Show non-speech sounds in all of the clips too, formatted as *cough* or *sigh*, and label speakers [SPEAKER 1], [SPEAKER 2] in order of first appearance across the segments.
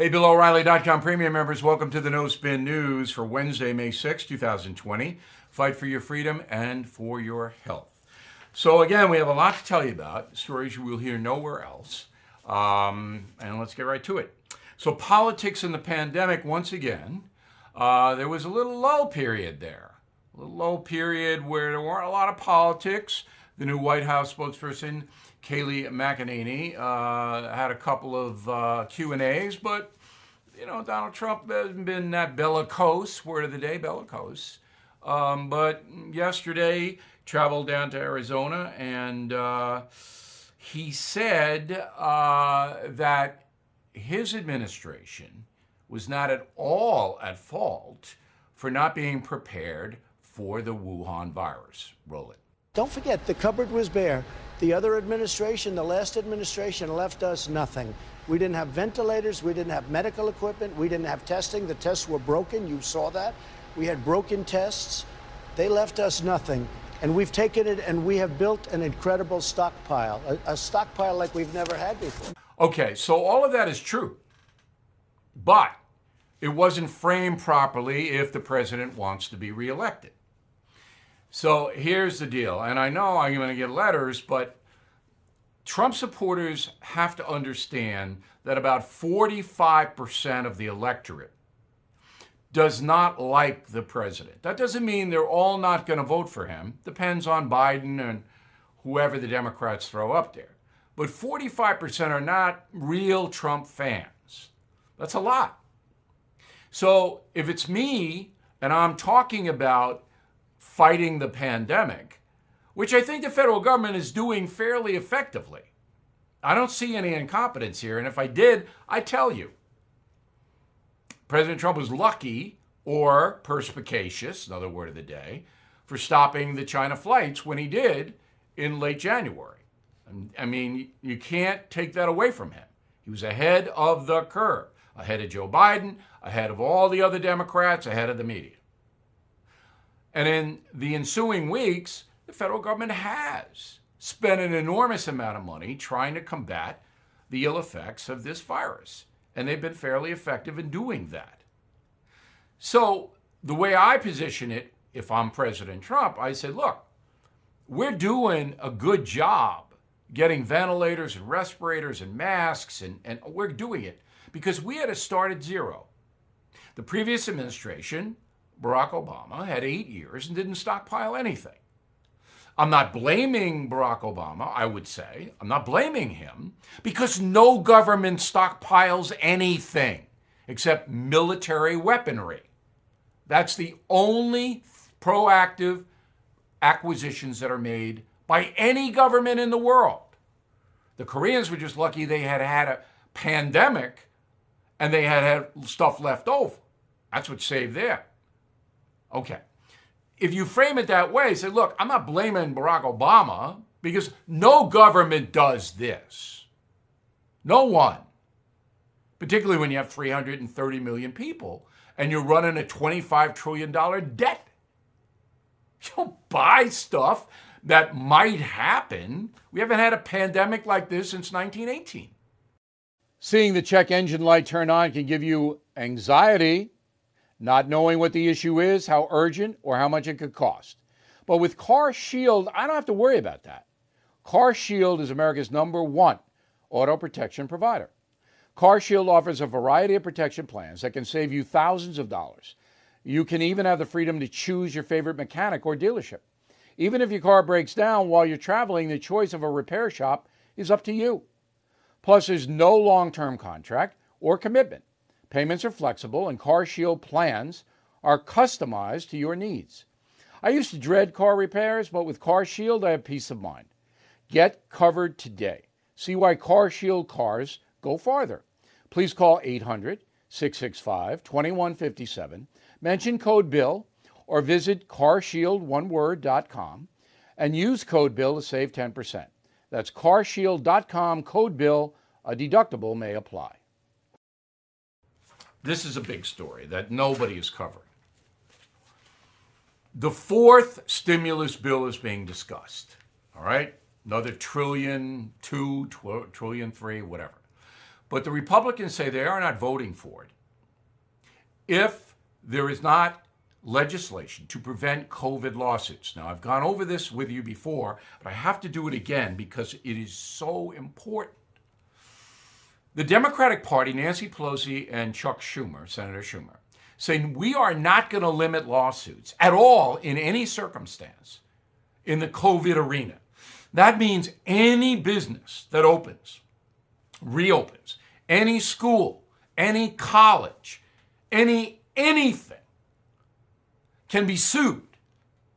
[SPEAKER 1] Hey, BillO'Reilly.com premium members, welcome to the No Spin News for Wednesday, May 6, 2020. Fight for your freedom and for your health. So, again, we have a lot to tell you about, stories you will hear nowhere else. Um, and let's get right to it. So, politics in the pandemic, once again, uh, there was a little lull period there. A little lull period where there weren't a lot of politics. The new White House spokesperson Kayleigh McEnany uh, had a couple of uh, Q and A's, but you know Donald Trump hasn't been that bellicose. Word of the day, bellicose. Um, but yesterday, traveled down to Arizona, and uh, he said uh, that his administration was not at all at fault for not being prepared for the Wuhan virus. Roll it.
[SPEAKER 2] Don't forget, the cupboard was bare. The other administration, the last administration, left us nothing. We didn't have ventilators. We didn't have medical equipment. We didn't have testing. The tests were broken. You saw that. We had broken tests. They left us nothing. And we've taken it and we have built an incredible stockpile, a, a stockpile like we've never had before.
[SPEAKER 1] Okay, so all of that is true. But it wasn't framed properly if the president wants to be reelected. So here's the deal, and I know I'm going to get letters, but Trump supporters have to understand that about 45% of the electorate does not like the president. That doesn't mean they're all not going to vote for him. Depends on Biden and whoever the Democrats throw up there. But 45% are not real Trump fans. That's a lot. So if it's me and I'm talking about fighting the pandemic, which I think the federal government is doing fairly effectively. I don't see any incompetence here, and if I did, I tell you. President Trump was lucky or perspicacious, another word of the day, for stopping the China flights when he did in late January. I mean, you can't take that away from him. He was ahead of the curve, ahead of Joe Biden, ahead of all the other Democrats, ahead of the media. And in the ensuing weeks, the federal government has spent an enormous amount of money trying to combat the ill effects of this virus. And they've been fairly effective in doing that. So, the way I position it, if I'm President Trump, I say, look, we're doing a good job getting ventilators and respirators and masks, and, and we're doing it because we had to start at zero. The previous administration Barack Obama had eight years and didn't stockpile anything. I'm not blaming Barack Obama, I would say. I'm not blaming him because no government stockpiles anything except military weaponry. That's the only proactive acquisitions that are made by any government in the world. The Koreans were just lucky they had had a pandemic and they had had stuff left over. That's what saved them. Okay. If you frame it that way, say, look, I'm not blaming Barack Obama because no government does this. No one. Particularly when you have 330 million people and you're running a $25 trillion debt. *laughs* You don't buy stuff that might happen. We haven't had a pandemic like this since 1918. Seeing the check engine light turn on can give you anxiety not knowing what the issue is, how urgent, or how much it could cost. But with Car Shield, I don't have to worry about that. Car Shield is America's number one auto protection provider. Car Shield offers a variety of protection plans that can save you thousands of dollars. You can even have the freedom to choose your favorite mechanic or dealership. Even if your car breaks down while you're traveling, the choice of a repair shop is up to you. Plus, there's no long term contract or commitment. Payments are flexible, and Car Shield plans are customized to your needs. I used to dread car repairs, but with Car Shield, I have peace of mind. Get covered today. See why Car Shield cars go farther. Please call 800 665 2157, mention code BILL, or visit carshieldoneword.com and use code BILL to save 10%. That's carshield.com, code BILL. A deductible may apply. This is a big story that nobody is covering. The fourth stimulus bill is being discussed. All right? Another trillion, two, tw- trillion, three, whatever. But the Republicans say they are not voting for it if there is not legislation to prevent COVID lawsuits. Now, I've gone over this with you before, but I have to do it again because it is so important. The Democratic Party, Nancy Pelosi and Chuck Schumer, Senator Schumer, saying we are not going to limit lawsuits at all in any circumstance in the COVID arena. That means any business that opens, reopens, any school, any college, any anything can be sued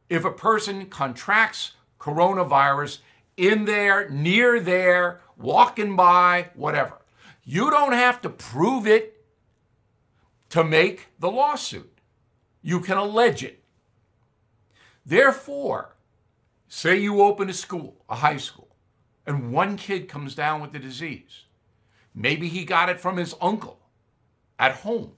[SPEAKER 1] if a person contracts coronavirus in there, near there, walking by, whatever. You don't have to prove it to make the lawsuit. You can allege it. Therefore, say you open a school, a high school, and one kid comes down with the disease. Maybe he got it from his uncle at home.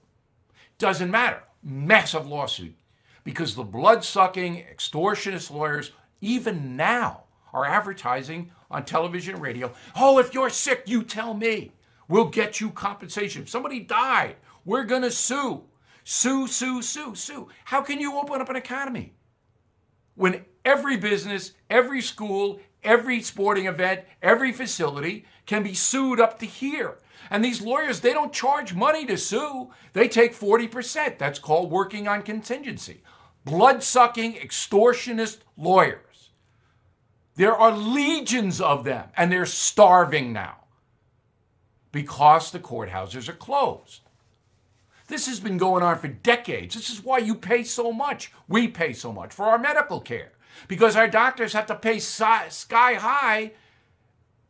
[SPEAKER 1] Doesn't matter. Massive lawsuit because the blood sucking extortionist lawyers, even now, are advertising on television and radio. Oh, if you're sick, you tell me. We'll get you compensation. If somebody died, we're going to sue. Sue, sue, sue, sue. How can you open up an academy when every business, every school, every sporting event, every facility can be sued up to here? And these lawyers, they don't charge money to sue. They take 40%. That's called working on contingency blood sucking, extortionist lawyers. There are legions of them, and they're starving now because the courthouses are closed. This has been going on for decades. This is why you pay so much. We pay so much for our medical care because our doctors have to pay sky high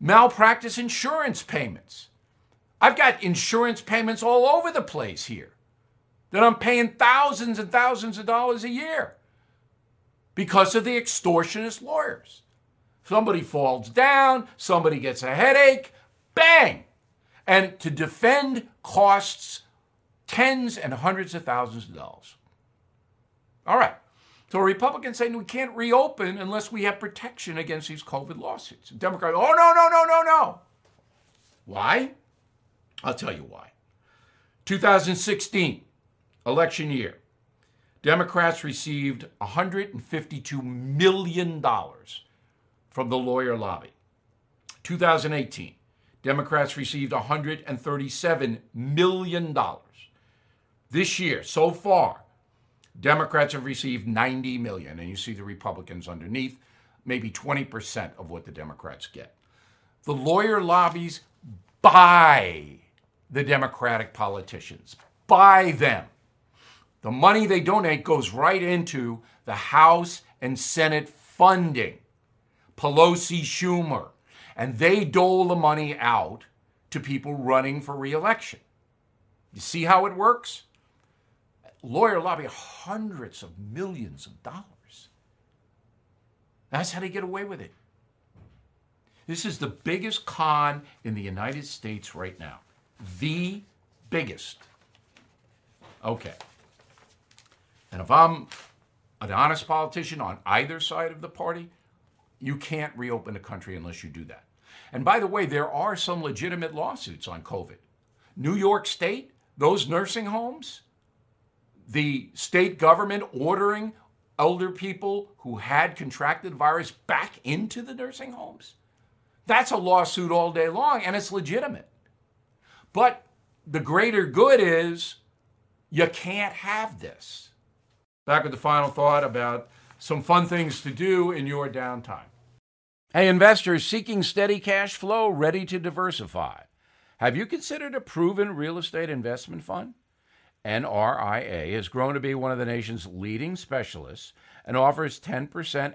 [SPEAKER 1] malpractice insurance payments. I've got insurance payments all over the place here that I'm paying thousands and thousands of dollars a year because of the extortionist lawyers. Somebody falls down, somebody gets a headache, bang! And to defend costs tens and hundreds of thousands of dollars. All right. So Republicans saying we can't reopen unless we have protection against these COVID lawsuits. Democrats, oh, no, no, no, no, no. Why? I'll tell you why. 2016, election year, Democrats received $152 million from the lawyer lobby. 2018, Democrats received $137 million. This year, so far, Democrats have received 90 million, and you see the Republicans underneath, maybe 20% of what the Democrats get. The lawyer lobbies buy the Democratic politicians, buy them. The money they donate goes right into the House and Senate funding. Pelosi, Schumer, and they dole the money out to people running for reelection. You see how it works? Lawyer lobby hundreds of millions of dollars. That's how they get away with it. This is the biggest con in the United States right now. The biggest. Okay. And if I'm an honest politician on either side of the party, you can't reopen the country unless you do that. And by the way, there are some legitimate lawsuits on COVID. New York State, those nursing homes, the state government ordering elder people who had contracted virus back into the nursing homes. That's a lawsuit all day long, and it's legitimate. But the greater good is you can't have this. Back with the final thought about some fun things to do in your downtime. Hey, investors seeking steady cash flow, ready to diversify. Have you considered a proven real estate investment fund? NRIA has grown to be one of the nation's leading specialists and offers 10%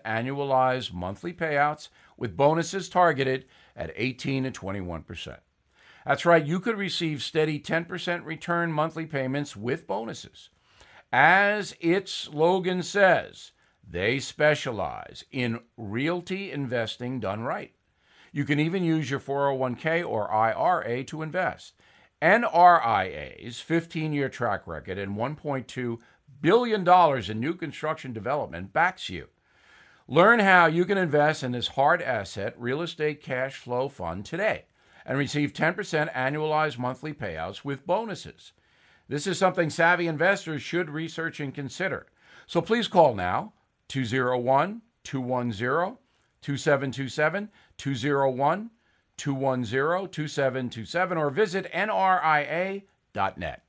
[SPEAKER 1] annualized monthly payouts with bonuses targeted at 18 and 21%. That's right, you could receive steady 10% return monthly payments with bonuses. As its slogan says, they specialize in realty investing done right. You can even use your 401k or IRA to invest. NRIA's 15 year track record and $1.2 billion in new construction development backs you. Learn how you can invest in this hard asset real estate cash flow fund today and receive 10% annualized monthly payouts with bonuses. This is something savvy investors should research and consider. So please call now 201 210 2727 201 210 2727 or visit nria.net.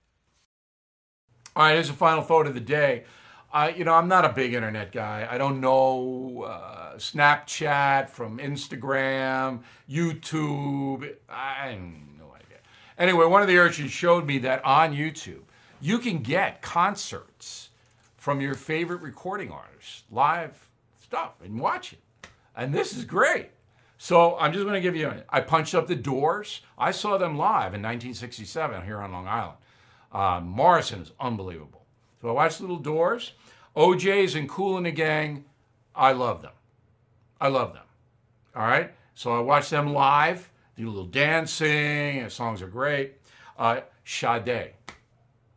[SPEAKER 1] All right, here's the final photo of the day. I, you know, I'm not a big internet guy. I don't know uh, Snapchat from Instagram, YouTube. I have no idea. Anyway, one of the urchins showed me that on YouTube, you can get concerts from your favorite recording artists, live stuff, and watch it. And this is great. So I'm just going to give you. I punched up the Doors. I saw them live in 1967 here on Long Island. Uh, Morrison is unbelievable. So I watched Little Doors. O'Jays, and Kool and the Gang, I love them. I love them. All right? So I watched them live, do a little dancing, the songs are great. Uh, Sade,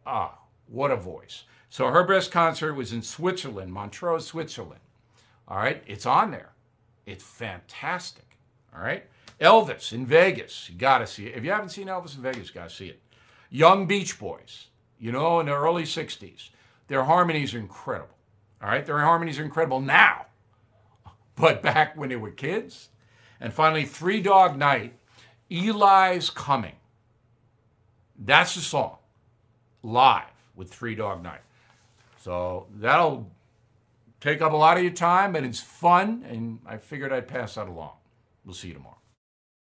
[SPEAKER 1] ah, what a voice. So her best concert was in Switzerland, Montreux, Switzerland. All right? It's on there. It's fantastic. All right? Elvis in Vegas, you got to see it. If you haven't seen Elvis in Vegas, got to see it. Young Beach Boys, you know, in the early 60s. Their harmonies are incredible. All right, their harmonies are incredible now, but back when they were kids. And finally, Three Dog Night, Eli's Coming. That's the song, live with Three Dog Night. So that'll take up a lot of your time, but it's fun, and I figured I'd pass that along. We'll see you tomorrow.